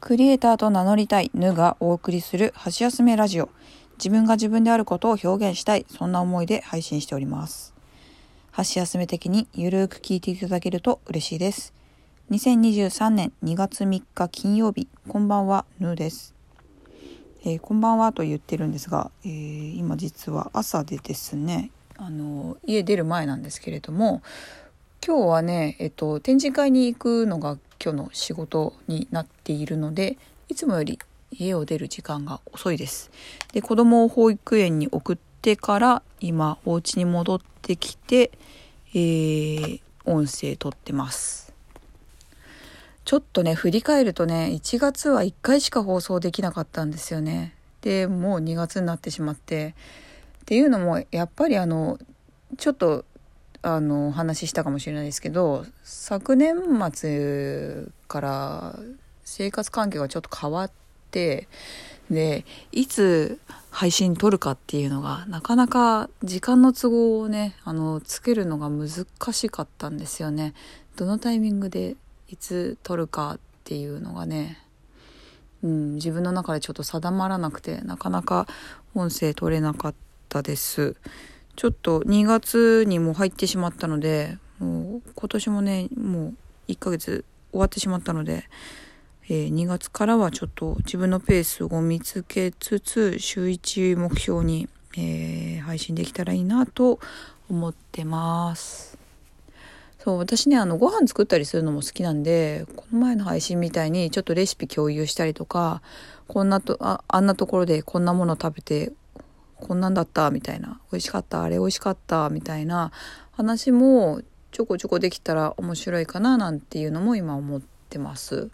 クリエイターと名乗りたいヌがお送りする箸休めラジオ。自分が自分であることを表現したい、そんな思いで配信しております。箸休め的にゆるーく聞いていただけると嬉しいです。2023年2月3日金曜日、こんばんは、ヌーです。えーこんばんはと言ってるんですが、えー今実は朝でですね、あの家出る前なんですけれども、今日はね、えっと、展示会に行くのが今日の仕事になっているのでいつもより家を出る時間が遅いです。で子供を保育園に送ってから今お家に戻ってきて、えー音声撮ってます。ちょっとね振り返るとね1月は1回しか放送できなかったんですよね。でもう2月になってしまって。っていうのもやっぱりあのちょっとあのお話ししたかもしれないですけど昨年末から生活環境がちょっと変わってでいつ配信撮るかっていうのがなかなか時間の都合をねあのつけるのが難しかったんですよね。どのタイミングでいつ撮るかっていうのがねうん、自分の中でちょっと定まらなくてなかなか音声取れなかったです。ちょっと2月にも入ってしまったのでもう今年もねもう1ヶ月終わってしまったので、えー2月からはちょっと自分のペースを見つけつつ週1目標に、えー配信できたらいいなと思ってます。そう私ねあのご飯作ったりするのも好きなんでこの前の配信みたいにちょっとレシピ共有したりとかこんなとああんなところでこんなもの食べてこんなんだったみたいな美味しかったあれ美味しかったみたいな話もちょこちょこできたら面白いかななんていうのも今思ってます。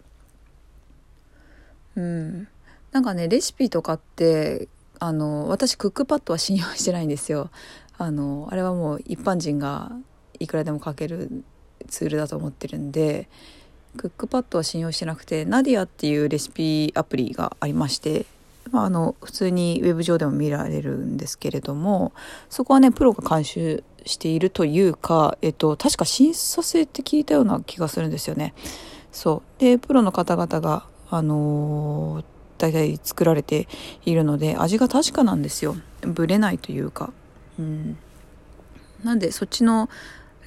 うん、なんかねレシピとかってあの私クックパッドは信用してないんですよ。あのあれはもう一般人がいくらでも書けるツールだと思ってるんでクックパッドは信用してなくてナディアっていうレシピアプリがありまして、まあ、あの普通にウェブ上でも見られるんですけれどもそこはねプロが監修しているというか、えっと、確か審査制って聞いたような気がするんですよね。そう。でプロの方々があのー大体作られているので味が確かなんですよ。ぶれないというか、うん、なんでそっちの、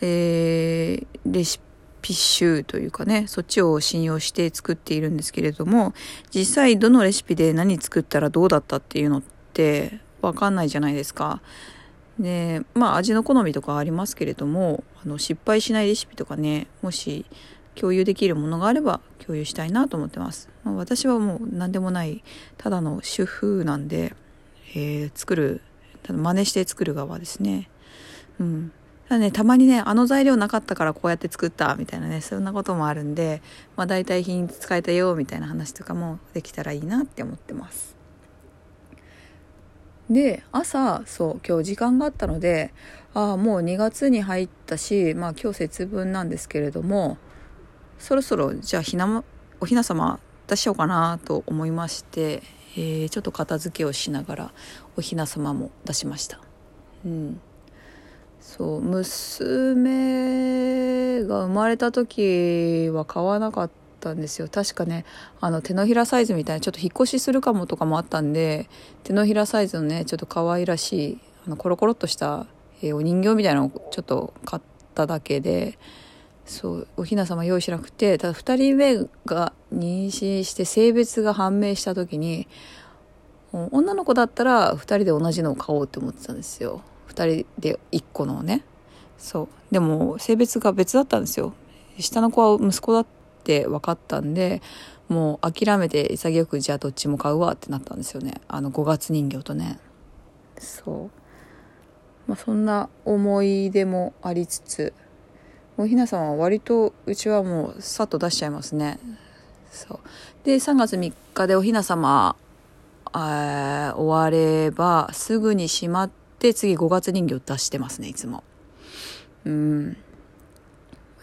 えーレシピ集というかねそっちを信用して作っているんですけれども実際どのレシピで何作ったらどうだったっていうのって分かんないじゃないですか。でまあ味の好みとかありますけれどもあの失敗しないレシピとかねもし共有できるものがあれば共有したいなと思ってます。まあ私はもう何でもないただの主婦なんで、えー作るただ真似して作る側ですね。うん。だね、たまにね、あの材料なかったからこうやって作ったみたいなね、そんなこともあるんで、まあ代替品質使えたよみたいな話とかもできたらいいなって思ってます。で朝そう今日時間があったのでああもう2月に入ったしまあ今日節分なんですけれどもそろそろじゃあひなおひな様出しようかなと思いまして、えーちょっと片付けをしながらおひな様も出しました。うんそう娘が生まれた時は買わなかったんですよ。確かねあの手のひらサイズみたいなちょっと引っ越しするかもとかもあったんで手のひらサイズのねちょっと可愛らしいあのコロコロっとした、えーお人形みたいなのをちょっと買っただけでそうおひな様用意しなくてただ2人目が妊娠して性別が判明した時に女の子だったら2人で同じのを買おうって思ってたんですよ。2人で1個のね。そう。でも性別が別だったんですよ。下の子は息子だって分かったんでもう諦めて潔くじゃあどっちも買うわってなったんですよね。あの5月人形とね。そう。まあそんな思い出もありつつおひなさんは割とうちはもうさっと出しちゃいますね。そう。で3月3日でおひな様あー終わればすぐにしまって次5月人形出してますねいつも。うん。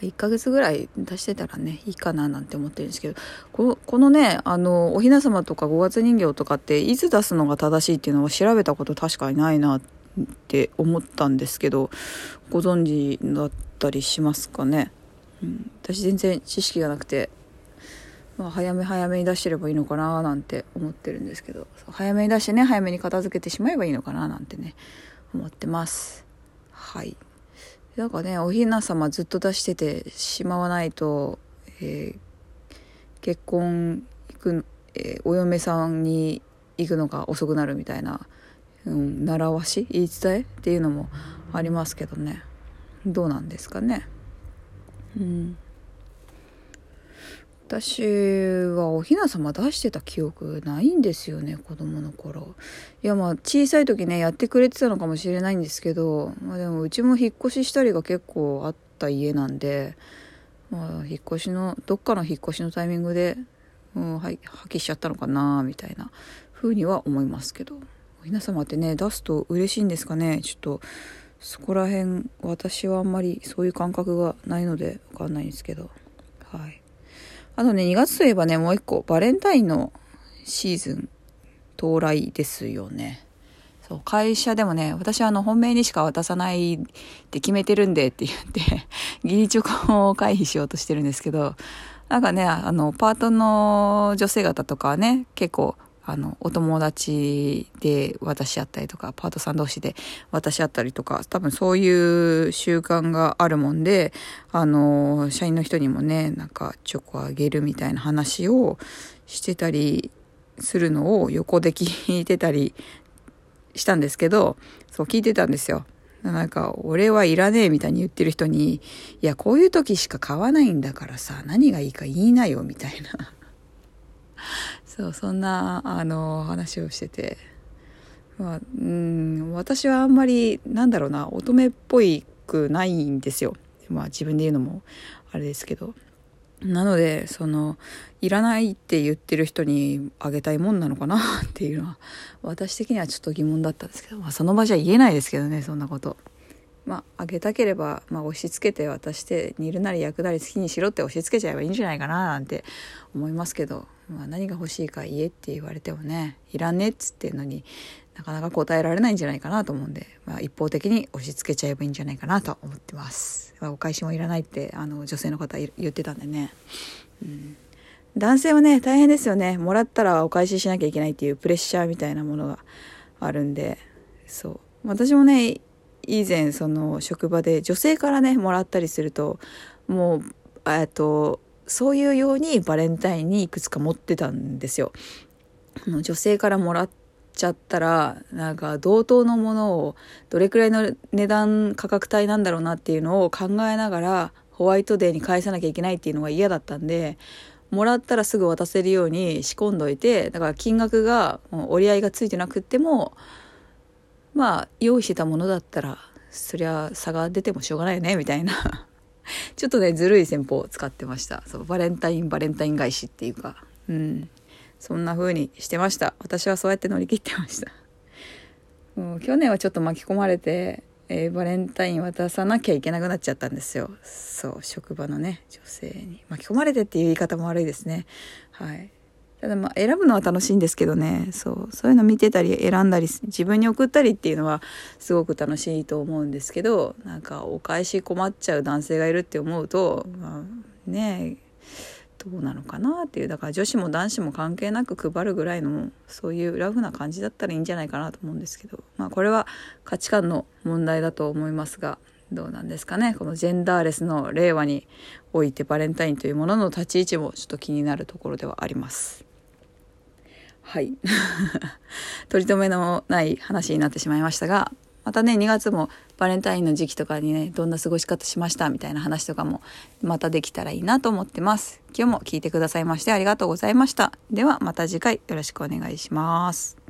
1ヶ月ぐらい出してたらねいいかななんて思ってるんですけど。ここのねあのおひな様とか5月人形とかっていつ出すのが正しいっていうのを調べたこと確かにないなって思ったんですけどご存知だったりしますかね、うん、私全然知識がなくてまあ、早め早めに出してればいいのかななんて思ってるんですけど。早めに出してね早めに片付けてしまえばいいのかななんてね思ってます。はい。なんかねおひな様ずっと出しててしまわないと、えー、結婚行く、えー、お嫁さんに行くのが遅くなるみたいな、うん、習わし？言い伝え？っていうのもありますけどね。どうなんですかね。うん。私はおひな様出してた記憶ないんですよね子供の頃。いやまあ小さい時ねやってくれてたのかもしれないんですけど、まあ、でもうちも引っ越ししたりが結構あった家なんで、まあ、引っ越しのどっかの引っ越しのタイミングで、うん、はい、破棄しちゃったのかなみたいな風には思いますけど。おひな様ってね出すと嬉しいんですかね？ちょっとそこら辺私はあんまりそういう感覚がないのでわかんないんですけど。はい。あとね、2月といえばね、もう一個、バレンタインのシーズン到来ですよね。そう、会社でもね、私はあの、本命にしか渡さないって決めてるんでって言って、義理チョコを回避しようとしてるんですけど、なんかね、あの、パートの女性方とかはね、結構、あの、お友達で渡し合ったりとか、パートさん同士で渡し合ったりとか、多分そういう習慣があるもんで、あの、社員の人にもね、なんかチョコあげるみたいな話をしてたりするのを横で聞いてたりしたんですけど、そう聞いてたんですよ。なんか、俺はいらねえみたいに言ってる人に、いや、こういう時しか買わないんだからさ、何がいいか言いなよ、みたいな。そうそんなあの話をしてて、まあ、うん私はあんまりなんだろうな乙女っぽいくないんですよ。まあ自分で言うのもあれですけど。なのでそのいらないって言ってる人にあげたいもんなのかな っていうのは私的にはちょっと疑問だったんですけど、まあ、その場じゃ言えないですけどねそんなこと。まあ、あげたければ、まあ、押し付けて渡して煮るなり焼くなり好きにしろって押し付けちゃえばいいんじゃないかななんて思いますけど、まあ、何が欲しいか言えって言われてもねいらねっつってんのになかなか答えられないんじゃないかなと思うんで、まあ、一方的に押し付けちゃえばいいんじゃないかなと思ってます、まあ、お返しもいらないってあの女性の方言ってたんでね、うん、男性はね大変ですよね。もらったらお返ししなきゃいけないっていうプレッシャーみたいなものがあるんでそう。私もね以前その職場で女性からねもらったりするともうえっとそういうようにバレンタインにいくつか持ってたんですよ。女性からもらっちゃったらなんか同等のものをどれくらいの値段価格帯なんだろうなっていうのを考えながらホワイトデーに返さなきゃいけないっていうのが嫌だったんでもらったらすぐ渡せるように仕込んどいてだから金額が折り合いがついてなくってもまあ用意してたものだったらそりゃ差が出てもしょうがないよねみたいな ちょっとねずるい戦法を使ってました。そうバレンタインバレンタイン返しっていうか。うん。そんな風にしてました。私はそうやって乗り切ってました。もう去年はちょっと巻き込まれて、えー、バレンタイン渡さなきゃいけなくなっちゃったんですよ。そう職場のね女性に。巻き込まれてっていう言い方も悪いですね。はい。ただまあ選ぶのは楽しいんですけどね。そう。そういうの見てたり選んだり自分に送ったりっていうのはすごく楽しいと思うんですけどなんかお返し困っちゃう男性がいるって思うと、まあ、ねどうなのかなっていう。だから女子も男子も関係なく配るぐらいのそういうラフな感じだったらいいんじゃないかなと思うんですけど。まあこれは価値観の問題だと思いますがどうなんですかね。このジェンダーレスの令和においてバレンタインというものの立ち位置もちょっと気になるところではあります。はい。取り留めのない話になってしまいましたが、またね、2月もバレンタインの時期とかにね、どんな過ごし方しましたみたいな話とかもまたできたらいいなと思ってます。今日も聞いてくださいましてありがとうございました。ではまた次回よろしくお願いします。